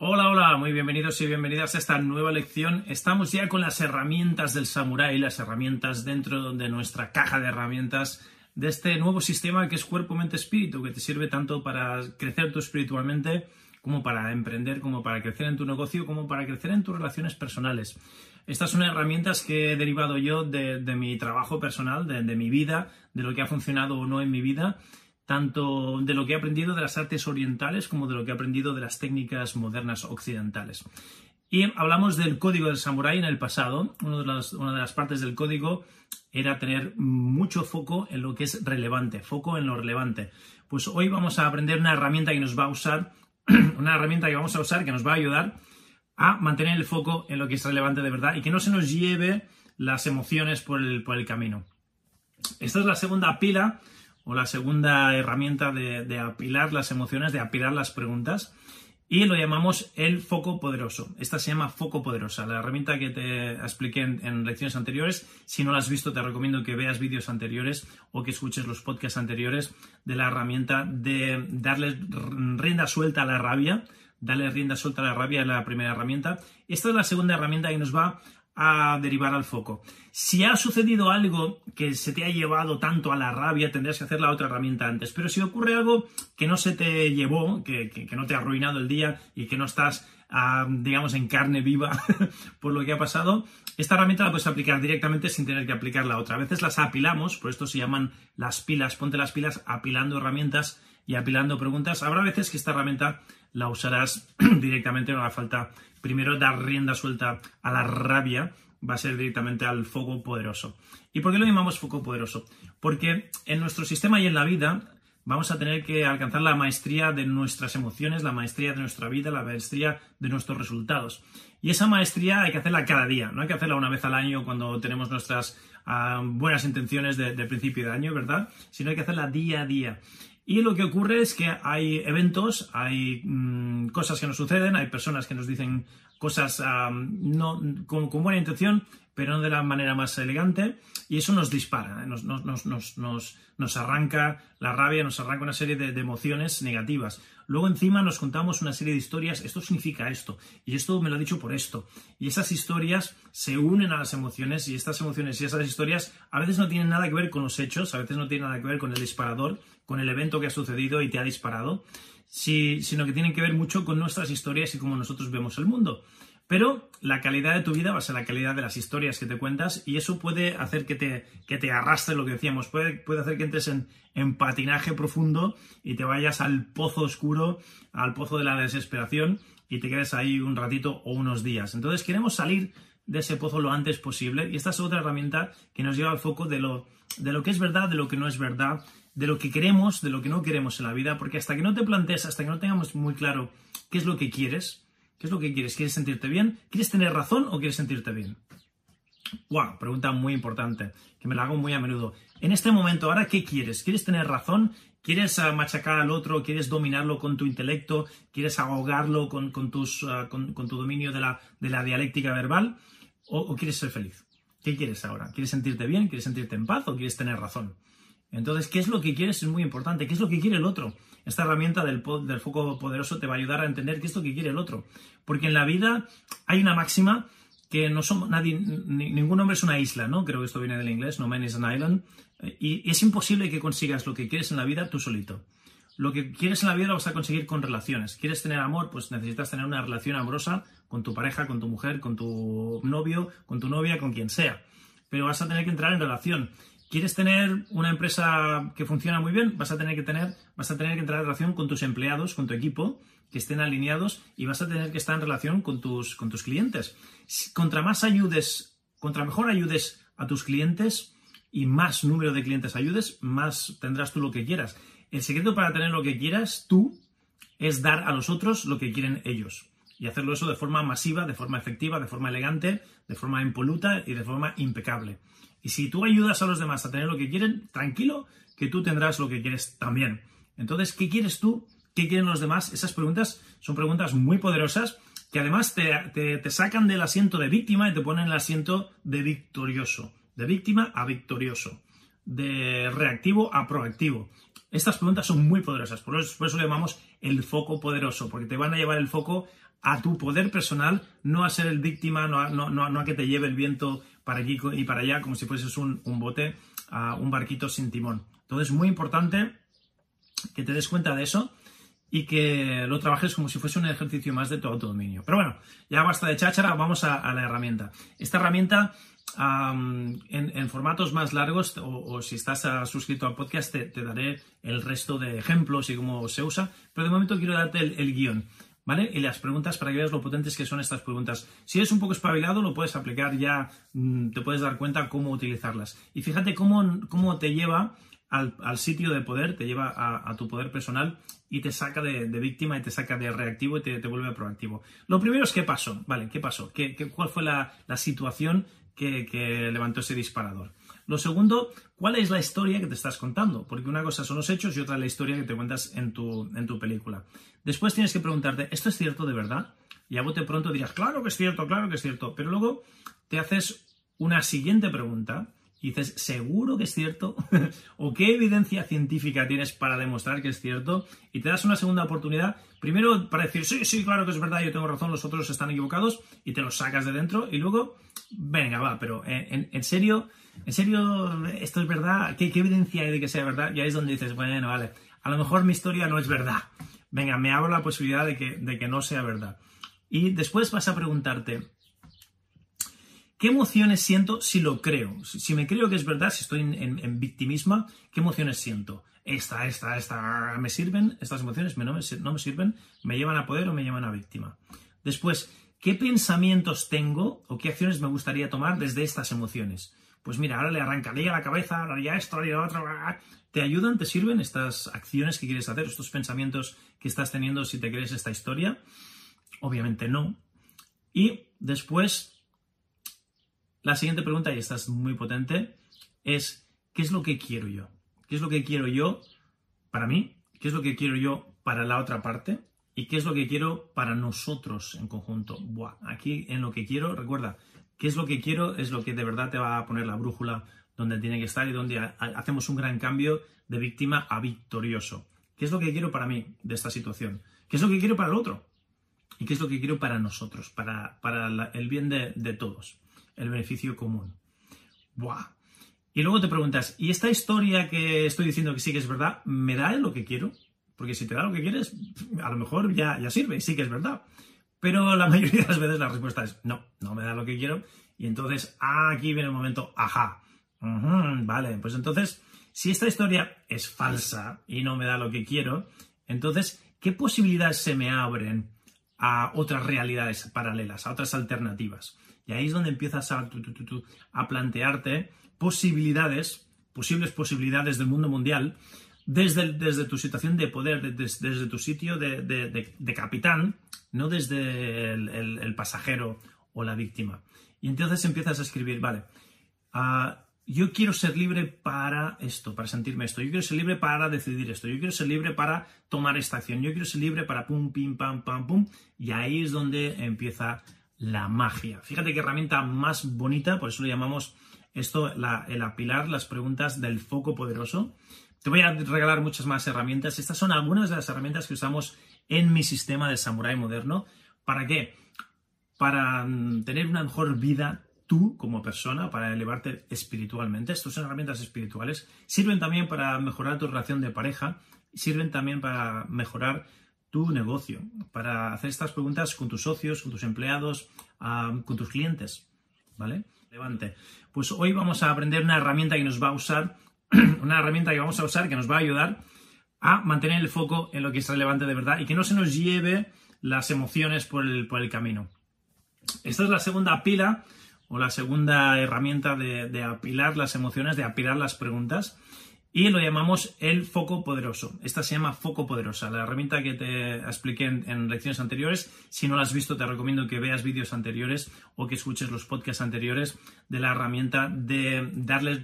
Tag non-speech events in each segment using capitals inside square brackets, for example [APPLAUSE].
Hola, hola, muy bienvenidos y bienvenidas a esta nueva lección. Estamos ya con las herramientas del samurái, las herramientas dentro de nuestra caja de herramientas de este nuevo sistema que es cuerpo, mente, espíritu, que te sirve tanto para crecer tú espiritualmente como para emprender, como para crecer en tu negocio, como para crecer en tus relaciones personales. Estas son herramientas que he derivado yo de, mi trabajo personal, de mi vida, de lo que ha funcionado o no en mi vida tanto de lo que he aprendido de las artes orientales como de lo que he aprendido de las técnicas modernas occidentales. Y hablamos del código del samurái en el pasado. Una de, las, una de las partes del código era tener mucho foco en lo que es relevante, foco en lo relevante. Pues hoy vamos a aprender una herramienta que nos va a usar, [CLEARS THROAT] una herramienta que vamos a usar que nos va a ayudar a mantener el foco en lo que es relevante de verdad y que no se nos lleve las emociones por el, por el camino. Esta es la segunda pila o la segunda herramienta de, apilar las emociones, de apilar las preguntas, y lo llamamos el foco poderoso. Esta se llama foco poderosa, la herramienta que te expliqué en, lecciones anteriores. Si no la has visto, te recomiendo que veas vídeos anteriores o que escuches los podcasts anteriores de la herramienta de darle rienda suelta a la rabia. Darle rienda suelta a la rabia es la primera herramienta. Esta es la segunda herramienta que nos va a derivar al foco. Si ha sucedido algo que se te ha llevado tanto a la rabia, tendrías que hacer la otra herramienta antes. Pero si ocurre algo que no se te llevó, que, no te ha arruinado el día y que no estás, ah, digamos, en carne viva [LAUGHS] por lo que ha pasado, esta herramienta la puedes aplicar directamente sin tener que aplicar la otra. A veces las apilamos, por esto se llaman las pilas, ponte las pilas apilando herramientas y apilando preguntas. Habrá veces que esta herramienta la usarás [CLEARS THROAT] directamente, no hará falta primero dar rienda suelta a la rabia, va a ser directamente al foco poderoso. ¿Y por qué lo llamamos foco poderoso? Porque en nuestro sistema y en la vida vamos a tener que alcanzar la maestría de nuestras emociones, la maestría de nuestra vida, la maestría de nuestros resultados. Y esa maestría hay que hacerla cada día, no hay que hacerla una vez al año cuando tenemos nuestras ah, buenas intenciones de, de, principio de año, ¿verdad? Sino hay que hacerla día a día. Y lo que ocurre es que hay eventos, hay mm, cosas que nos suceden, hay personas que nos dicen cosas no, con, buena intención, pero no de la manera más elegante, y eso nos dispara, ¿eh? nos, nos, arranca la rabia, nos arranca una serie de, emociones negativas. Luego encima nos contamos una serie de historias, esto significa esto, y esto me lo ha dicho por esto. Y esas historias se unen a las emociones, y estas emociones y esas historias a veces no tienen nada que ver con los hechos, a veces no tienen nada que ver con el disparador, con el evento que ha sucedido y te ha disparado, sino que tienen que ver mucho con nuestras historias y cómo nosotros vemos el mundo. Pero la calidad de tu vida va a ser la calidad de las historias que te cuentas y eso puede hacer que te, que te arrastre lo que decíamos, puede, puede hacer que entres en, en, patinaje profundo y te vayas al pozo oscuro, al pozo de la desesperación y te quedes ahí un ratito o unos días. Entonces queremos salir de ese pozo lo antes posible y esta es otra herramienta que nos lleva al foco de lo, de lo que es verdad, de lo que no es verdad, de lo que queremos, de lo que no queremos en la vida, porque hasta que no te plantees, hasta que no tengamos muy claro qué es lo que quieres, qué es lo que quieres, ¿quieres sentirte bien? ¿Quieres tener razón o quieres sentirte bien? Wow, pregunta muy importante, que me la hago muy a menudo. En este momento, ¿ahora qué quieres? ¿Quieres tener razón? ¿Quieres ah, machacar al otro? ¿Quieres dominarlo con tu intelecto? ¿Quieres ahogarlo con, tus, ah, con, tu dominio de la, de la dialéctica verbal? ¿O quieres ser feliz? ¿Qué quieres ahora? ¿Quieres sentirte bien? ¿Quieres sentirte en paz o quieres tener razón? Entonces, ¿qué es lo que quieres? Es muy importante. ¿Qué es lo que quiere el otro? Esta herramienta del, foco poderoso te va a ayudar a entender qué es lo que quiere el otro. Porque en la vida hay una máxima que no somos nadie, ningún hombre es una isla, ¿no? Creo que esto viene del inglés, no man is an island. Y, es imposible que consigas lo que quieres en la vida tú solito. Lo que quieres en la vida lo vas a conseguir con relaciones. ¿Quieres tener amor? Pues necesitas tener una relación amorosa con tu pareja, con tu mujer, con tu novio, con tu novia, con quien sea. Pero vas a tener que entrar en relación. ¿Quieres tener una empresa que funciona muy bien? Vas a tener que tener, vas a tener que entrar en relación con tus empleados, con tu equipo, que estén alineados y vas a tener que estar en relación con tus, con tus clientes. Contra más ayudes, contra mejor ayudes a tus clientes y más número de clientes ayudes, más tendrás tú lo que quieras. El secreto para tener lo que quieras tú es dar a los otros lo que quieren ellos. Y hacerlo eso de forma masiva, de forma efectiva, de forma elegante, de forma impoluta y de forma impecable. Y si tú ayudas a los demás a tener lo que quieren, tranquilo que tú tendrás lo que quieres también. Entonces, ¿qué quieres tú? ¿Qué quieren los demás? Esas preguntas son preguntas muy poderosas que además te, te sacan del asiento de víctima y te ponen el asiento de victorioso. De víctima a victorioso. De reactivo a proactivo. Estas preguntas son muy poderosas, por eso, le llamamos el foco poderoso, porque te van a llevar el foco a tu poder personal, no a ser el víctima, no a, que te lleve el viento para aquí y para allá como si fueses un, bote, un barquito sin timón. Entonces es muy importante que te des cuenta de eso y que lo trabajes como si fuese un ejercicio más de tu autodominio. Pero bueno, ya basta de cháchara, vamos a la herramienta. Esta herramienta en, formatos más largos o, si estás ah, suscrito al podcast te, daré el resto de ejemplos y cómo se usa, pero de momento quiero darte el, guion. ¿Vale? Y las preguntas para que veas lo potentes que son estas preguntas. Si eres un poco espabilado, lo puedes aplicar ya, mm, te puedes dar cuenta cómo utilizarlas. Y fíjate cómo, cómo te lleva al, sitio de poder, te lleva a, tu poder personal y te saca de, víctima y te saca de reactivo y te, vuelve proactivo. Lo primero es qué pasó, ¿vale? ¿Qué pasó? ¿Qué, cuál fue la, la situación que, levantó ese disparador. Lo segundo, ¿cuál es la historia que te estás contando? Porque una cosa son los hechos y otra es la historia que te cuentas en tu, en tu película. Después tienes que preguntarte, ¿esto es cierto de verdad? Y a bote pronto dirás, claro que es cierto, claro que es cierto. Pero luego te haces una siguiente pregunta y dices, ¿seguro que es cierto? [LAUGHS] ¿O qué evidencia científica tienes para demostrar que es cierto? Y te das una segunda oportunidad, primero para decir, sí, sí, claro que es verdad, yo tengo razón, los otros están equivocados, y te los sacas de dentro, y luego, venga, va, pero eh, en, serio, en serio, esto es verdad, ¿Qué, evidencia hay de que sea verdad? Y ahí es donde dices, bueno, vale, a lo mejor mi historia no es verdad. Venga, me abro la posibilidad de que, de que no sea verdad. Y después vas a preguntarte, ¿Qué emociones siento si lo creo? Si me creo que es verdad, si estoy en, victimismo, ¿qué emociones siento? Esta, esta, esta, ¿me sirven? ¿Estas emociones no me, sirven? ¿Me llevan a poder o me llevan a víctima? Después, ¿qué pensamientos tengo o qué acciones me gustaría tomar desde estas emociones? Pues mira, ahora le arrancaría la cabeza, ahora haría esto, haría lo otro. ¿Te ayudan, te sirven estas acciones que quieres hacer, estos pensamientos que estás teniendo si te crees esta historia? Obviamente no. Y después, la siguiente pregunta, y esta es muy potente, es ¿qué es lo que quiero yo? ¿Qué es lo que quiero yo para mí? ¿Qué es lo que quiero yo para la otra parte? ¿Y qué es lo que quiero para nosotros en conjunto? Buah, aquí en lo que quiero, recuerda, ¿qué es lo que quiero? Es lo que de verdad te va a poner la brújula donde tiene que estar y donde hacemos un gran cambio de víctima a victorioso. ¿Qué es lo que quiero para mí de esta situación? ¿Qué es lo que quiero para el otro? ¿Y qué es lo que quiero para nosotros, para, el bien de todos? El beneficio común. ¡Buah! Y luego te preguntas, ¿y esta historia que estoy diciendo que sí que es verdad, me da lo que quiero? Porque si te da lo que quieres, [LAUGHS] a lo mejor ya, ya sirve, sí que es verdad. Pero la [LAUGHS] mayoría de las veces la respuesta es no, no me da lo que quiero. Y entonces aquí viene el momento, ajá. vale, pues entonces, si esta historia es falsa y no me da lo que quiero, entonces, ¿qué posibilidades se me abren a otras realidades paralelas, a otras alternativas? Y ahí es donde empiezas a, a plantearte posibilidades, posibles posibilidades del mundo mundial, desde, desde tu situación de poder, desde, tu sitio de, capitán, no desde el, pasajero o la víctima. Y entonces empiezas a escribir, vale, ah, yo quiero ser libre para esto, para sentirme esto, yo quiero ser libre para decidir esto, yo quiero ser libre para tomar esta acción, yo quiero ser libre para pum, pim, pam, pam, pum, y ahí es donde empieza la magia. Fíjate qué herramienta más bonita, por eso le llamamos esto el apilar las preguntas del foco poderoso. Te voy a regalar muchas más herramientas. Estas son algunas de las herramientas que usamos en mi sistema de samurái moderno. ¿Para qué? Para mm, tener una mejor vida tú como persona, para elevarte espiritualmente. Estas son herramientas espirituales. Sirven también para mejorar tu relación de pareja. Sirven también para mejorar tu negocio, para hacer estas preguntas con tus socios, con tus empleados, con tus clientes. ¿Vale? Levante. Pues hoy vamos a aprender una herramienta que nos va a usar, [CLEARS THROAT] una herramienta que vamos a usar que nos va a ayudar a mantener el foco en lo que es relevante de verdad y que no se nos lleve las emociones por el, por el camino. Esta es la segunda pila o la segunda herramienta de apilar las emociones, de apilar las preguntas. Y lo llamamos el foco poderoso. Esta se llama foco poderosa, la herramienta que te expliqué en, lecciones anteriores. Si no la has visto, te recomiendo que veas vídeos anteriores o que escuches los podcasts anteriores de la herramienta de darle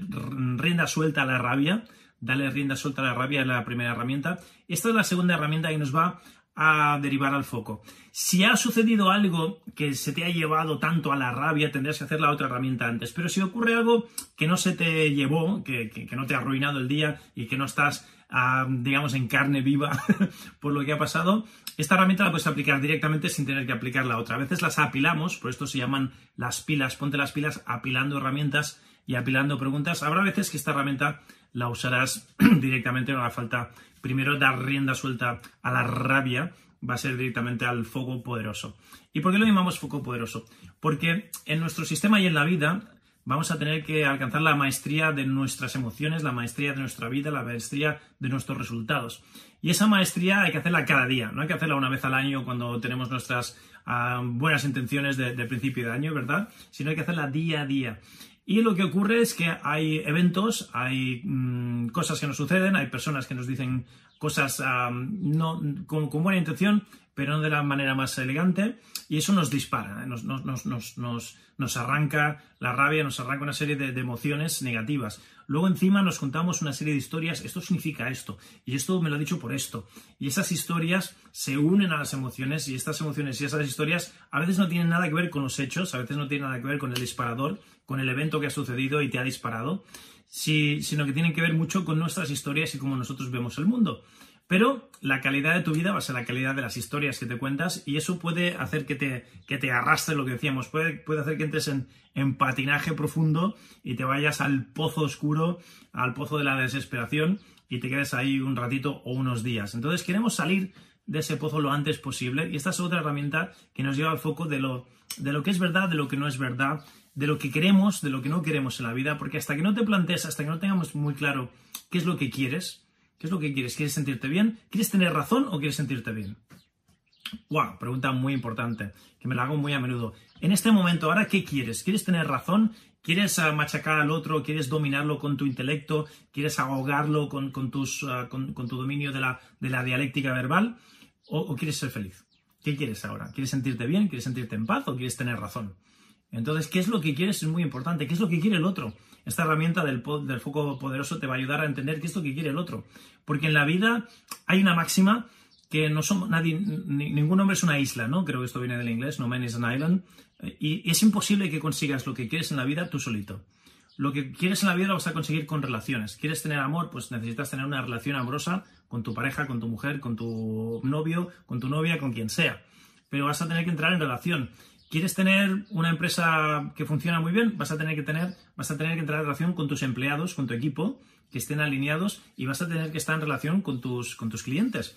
rienda suelta a la rabia. Darle rienda suelta a la rabia es la primera herramienta. Esta es la segunda herramienta que nos va a derivar al foco. Si ha sucedido algo que se te ha llevado tanto a la rabia, tendrás que hacer la otra herramienta antes. Pero si ocurre algo que no se te llevó, que, no te ha arruinado el día y que no estás, ah, digamos, en carne viva [LAUGHS] por lo que ha pasado, esta herramienta la puedes aplicar directamente sin tener que aplicarla otra. A veces las apilamos, por esto se llaman las pilas. Ponte las pilas apilando herramientas y apilando preguntas. Habrá veces que esta herramienta la usarás [CLEARS THROAT] directamente, no hará falta primero dar rienda suelta a la rabia, va a ser directamente al foco poderoso. ¿Y por qué lo llamamos foco poderoso? Porque en nuestro sistema y en la vida vamos a tener que alcanzar la maestría de nuestras emociones, la maestría de nuestra vida, la maestría de nuestros resultados. Y esa maestría hay que hacerla cada día, no hay que hacerla una vez al año cuando tenemos nuestras ah, buenas intenciones de, de, principio de año, ¿verdad? Sino hay que hacerla día a día. Y lo que ocurre es que hay eventos, hay mm, cosas que nos suceden, hay personas que nos dicen cosas no, con, buena intención, pero no de la manera más elegante, y eso nos dispara, ¿eh? nos, nos, arranca la rabia, nos arranca una serie de, emociones negativas. Luego encima nos contamos una serie de historias, esto significa esto, y esto me lo ha dicho por esto, y esas historias se unen a las emociones, y estas emociones y esas historias a veces no tienen nada que ver con los hechos, a veces no tienen nada que ver con el disparador, con el evento que ha sucedido y te ha disparado, sino que tienen que ver mucho con nuestras historias y cómo nosotros vemos el mundo. Pero la calidad de tu vida va a ser la calidad de las historias que te cuentas y eso puede hacer que te, que te arrastre lo que decíamos, puede, puede hacer que entres en, en, patinaje profundo y te vayas al pozo oscuro, al pozo de la desesperación y te quedes ahí un ratito o unos días. Entonces queremos salir de ese pozo lo antes posible y esta es otra herramienta que nos lleva al foco de lo, de lo que es verdad, de lo que no es verdad, de lo que queremos, de lo que no queremos en la vida, porque hasta que no te plantees, hasta que no tengamos muy claro qué es lo que quieres, ¿Qué es lo que quieres? ¿Quieres sentirte bien? ¿Quieres tener razón o quieres sentirte bien? Wow, pregunta muy importante, que me la hago muy a menudo. En este momento, ¿ahora qué quieres? ¿Quieres tener razón? ¿Quieres ah, machacar al otro? ¿Quieres dominarlo con tu intelecto? ¿Quieres ahogarlo con, tus, ah, con, tu dominio de la, de la dialéctica verbal? ¿O quieres ser feliz? ¿Qué quieres ahora? ¿Quieres sentirte bien? ¿Quieres sentirte en paz? ¿O quieres tener razón? Entonces, ¿qué es lo que quieres? Es muy importante. ¿Qué es lo que quiere el otro? Esta herramienta del, foco poderoso te va a ayudar a entender qué es lo que quiere el otro. Porque en la vida hay una máxima que no somos nadie, ningún hombre es una isla, ¿no? Creo que esto viene del inglés, no man is an island. Y, es imposible que consigas lo que quieres en la vida tú solito. Lo que quieres en la vida lo vas a conseguir con relaciones. ¿Quieres tener amor? Pues necesitas tener una relación amorosa con tu pareja, con tu mujer, con tu novio, con tu novia, con quien sea. Pero vas a tener que entrar en relación. ¿Quieres tener una empresa que funciona muy bien? Vas a tener que tener, vas a tener que entrar en relación con tus empleados, con tu equipo, que estén alineados y vas a tener que estar en relación con tus, con tus clientes.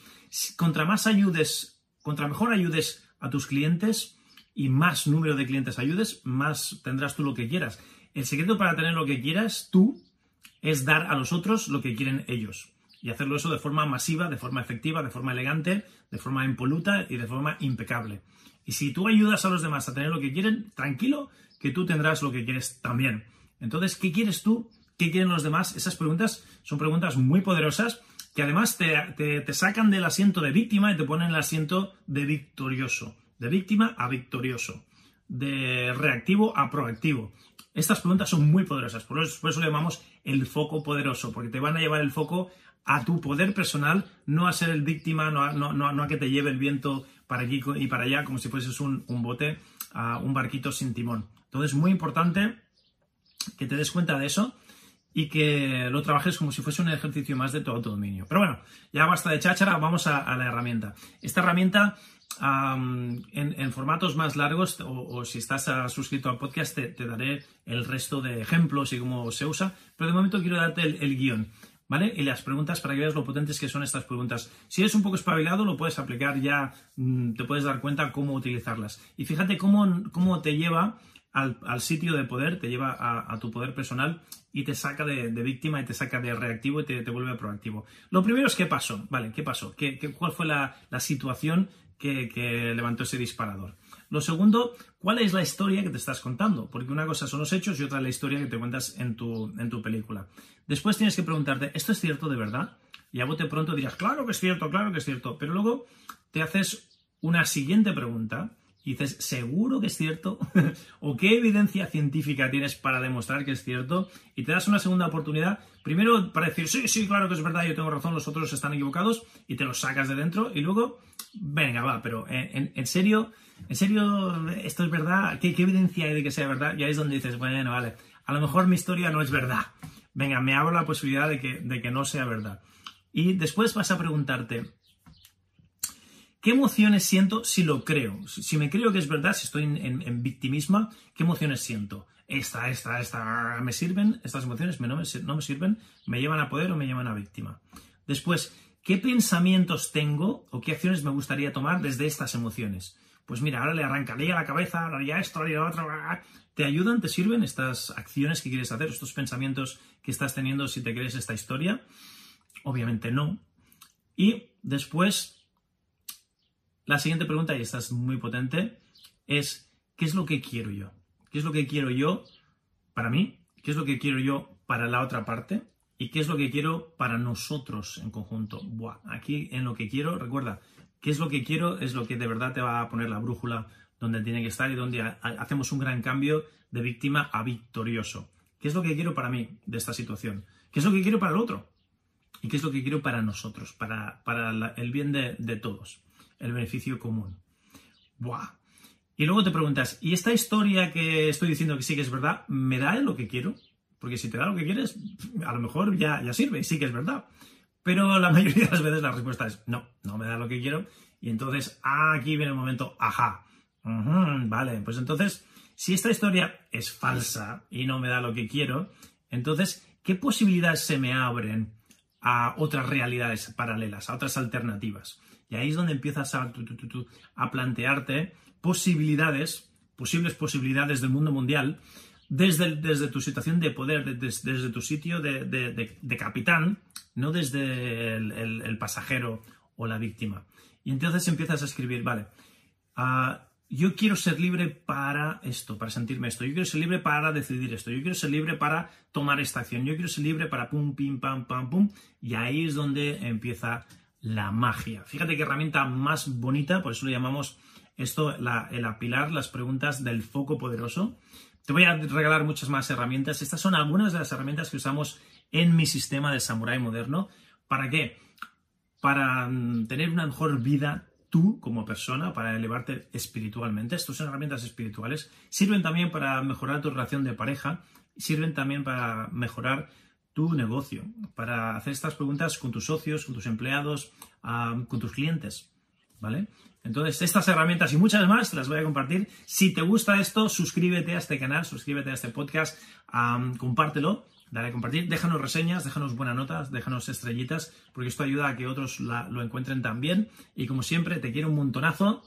Contra más ayudes, contra mejor ayudes a tus clientes y más número de clientes ayudes, más tendrás tú lo que quieras. El secreto para tener lo que quieras tú es dar a los otros lo que quieren ellos. Y hacerlo eso de forma masiva, de forma efectiva, de forma elegante, de forma impoluta y de forma impecable. Y si tú ayudas a los demás a tener lo que quieren, tranquilo que tú tendrás lo que quieres también. Entonces, ¿qué quieres tú? ¿Qué quieren los demás? Esas preguntas son preguntas muy poderosas que además te, sacan del asiento de víctima y te ponen en el asiento de victorioso. De víctima a victorioso. De reactivo a proactivo. Estas preguntas son muy poderosas, por eso, le llamamos el foco poderoso, porque te van a llevar el foco a tu poder personal, no a ser el víctima, no a, no, a que te lleve el viento para aquí y para allá como si fueses un, bote, un barquito sin timón. Entonces es muy importante que te des cuenta de eso y que lo trabajes como si fuese un ejercicio más de tu autodominio. Pero bueno, ya basta de cháchara, vamos a, la herramienta. Esta herramienta en, formatos más largos o, si estás suscrito al podcast te, daré el resto de ejemplos y cómo se usa, pero de momento quiero darte el guion. ¿Vale? Y las preguntas para que veas lo potentes que son estas preguntas. Si eres un poco espabilado, lo puedes aplicar ya, mm, te puedes dar cuenta cómo utilizarlas. Y fíjate cómo, cómo te lleva al, sitio de poder, te lleva a, tu poder personal y te saca de, víctima y te saca de reactivo y te, vuelve proactivo. Lo primero es qué pasó, ¿vale? ¿Qué pasó? ¿Qué, cuál fue la, situación que, levantó ese disparador. Lo segundo, ¿cuál es la historia que te estás contando? Porque una cosa son los hechos y otra la historia que te cuentas en tu, en tu película. Después tienes que preguntarte, ¿esto es cierto de verdad? Y a bote pronto dirás, claro que es cierto, claro que es cierto. Pero luego te haces una siguiente pregunta y dices, ¿seguro que es cierto? [LAUGHS] ¿O qué evidencia científica tienes para demostrar que es cierto? Y te das una segunda oportunidad, primero para decir, sí, sí, claro que es verdad, yo tengo razón, los otros están equivocados, y te los sacas de dentro, y luego, venga, va, pero en, serio, en serio, esto es verdad, ¿Qué, evidencia hay de que sea verdad? Y ahí es donde dices, bueno, vale, a lo mejor mi historia no es verdad. Venga, me abro la posibilidad de que, de que no sea verdad. Y después vas a preguntarte, ¿Qué emociones siento si lo creo? Si me creo que es verdad, si estoy en, victimismo, ¿qué emociones siento? Esta, esta, esta, ¿me sirven? ¿Estas emociones no me, no me sirven? ¿Me llevan a poder o me llevan a víctima? Después, ¿qué pensamientos tengo o qué acciones me gustaría tomar desde estas emociones? Pues mira, ahora le arrancaría la cabeza, haría esto, haría lo otro. ¿Te ayudan, te sirven estas acciones que quieres hacer, estos pensamientos que estás teniendo si te crees esta historia? Obviamente no. Y después, la siguiente pregunta, y esta es muy potente, es ¿qué es lo que quiero yo? ¿Qué es lo que quiero yo para mí? ¿Qué es lo que quiero yo para la otra parte? ¿Y qué es lo que quiero para nosotros en conjunto? Buah, aquí en lo que quiero, recuerda, ¿qué es lo que quiero? Es lo que de verdad te va a poner la brújula donde tiene que estar y donde hacemos un gran cambio de víctima a victorioso. ¿Qué es lo que quiero para mí de esta situación? ¿Qué es lo que quiero para el otro? ¿Y qué es lo que quiero para nosotros, para, el bien de todos? El beneficio común. ¡Buah! Y luego te preguntas, ¿y esta historia que estoy diciendo que sí que es verdad, me da lo que quiero? Porque si te da lo que quieres, a lo mejor ya, ya sirve, sí que es verdad. Pero la [LAUGHS] mayoría de las veces la respuesta es no, no me da lo que quiero. Y entonces aquí viene el momento, ajá. vale, pues entonces, si esta historia es falsa y no me da lo que quiero, entonces, ¿qué posibilidades se me abren a otras realidades paralelas, a otras alternativas? Y ahí es donde empiezas a, a plantearte posibilidades, posibles posibilidades del mundo mundial, desde, desde tu situación de poder, desde, tu sitio de, capitán, no desde el, pasajero o la víctima. Y entonces empiezas a escribir, vale, ah, yo quiero ser libre para esto, para sentirme esto, yo quiero ser libre para decidir esto, yo quiero ser libre para tomar esta acción, yo quiero ser libre para pum, pim, pam, pam, pum, y ahí es donde empieza la magia. Fíjate qué herramienta más bonita, por eso lo llamamos esto el apilar las preguntas del foco poderoso. Te voy a regalar muchas más herramientas. Estas son algunas de las herramientas que usamos en mi sistema de samurái moderno. ¿Para qué? Para mm, tener una mejor vida tú como persona, para elevarte espiritualmente. Estas son herramientas espirituales. Sirven también para mejorar tu relación de pareja. Sirven también para mejorar tu negocio, para hacer estas preguntas con tus socios, con tus empleados, con tus clientes. ¿Vale? Entonces, estas herramientas y muchas más las voy a compartir. Si te gusta esto, suscríbete a este canal, suscríbete a este podcast, compártelo, dale a compartir, déjanos reseñas, déjanos buenas notas, déjanos estrellitas, porque esto ayuda a que otros lo encuentren también. Y como siempre, te quiero un montonazo.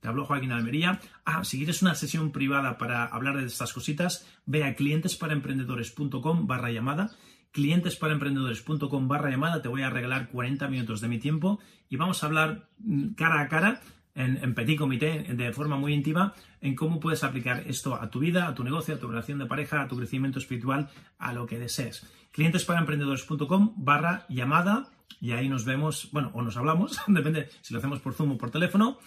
Te hablo Joaquín Almería. Ah, si quieres una sesión privada para hablar de estas cositas, ve a clientesparaemprendedores.com barra llamada clientesparaemprendedores.com barra llamada, te voy a regalar 40 minutos de mi tiempo y vamos a hablar mm, cara a cara en, petit comité, de forma muy íntima, en cómo puedes aplicar esto a tu vida, a tu negocio, a tu relación de pareja, a tu crecimiento espiritual, a lo que desees. clientesparaemprendedores.com barra llamada. Y ahí nos vemos, bueno, o nos hablamos, [LAUGHS] depende si lo hacemos por Zoom o por teléfono,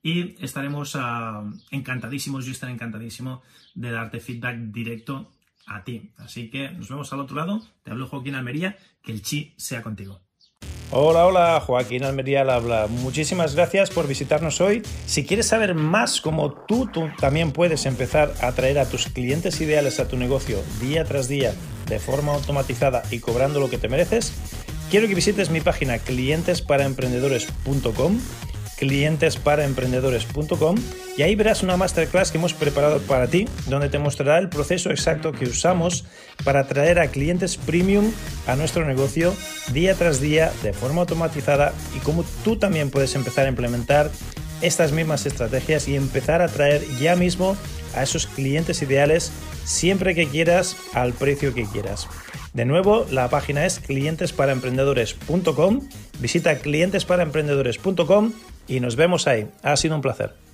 y estaremos ah, encantadísimos, yo estaré encantadísimo de darte feedback directo a ti. Así que nos vemos al otro lado. Te hablo Joaquín Almería, que el chi sea contigo. Hola, hola, Joaquín Almería al habla. Muchísimas gracias por visitarnos hoy. Si quieres saber más cómo tú, también puedes empezar a atraer a tus clientes ideales a tu negocio día tras día de forma automatizada y cobrando lo que te mereces, quiero que visites mi página clientesparaemprendedores.com clientesparaemprendedores.com y ahí verás una masterclass que hemos preparado para ti, donde te mostrará el proceso exacto que usamos para atraer a clientes premium a nuestro negocio día tras día de forma automatizada y cómo tú también puedes empezar a implementar estas mismas estrategias y empezar a atraer ya mismo a esos clientes ideales siempre que quieras al precio que quieras. De nuevo, la página es clientesparaemprendedores.com. Visita clientesparaemprendedores.com y nos vemos ahí. Ha sido un placer.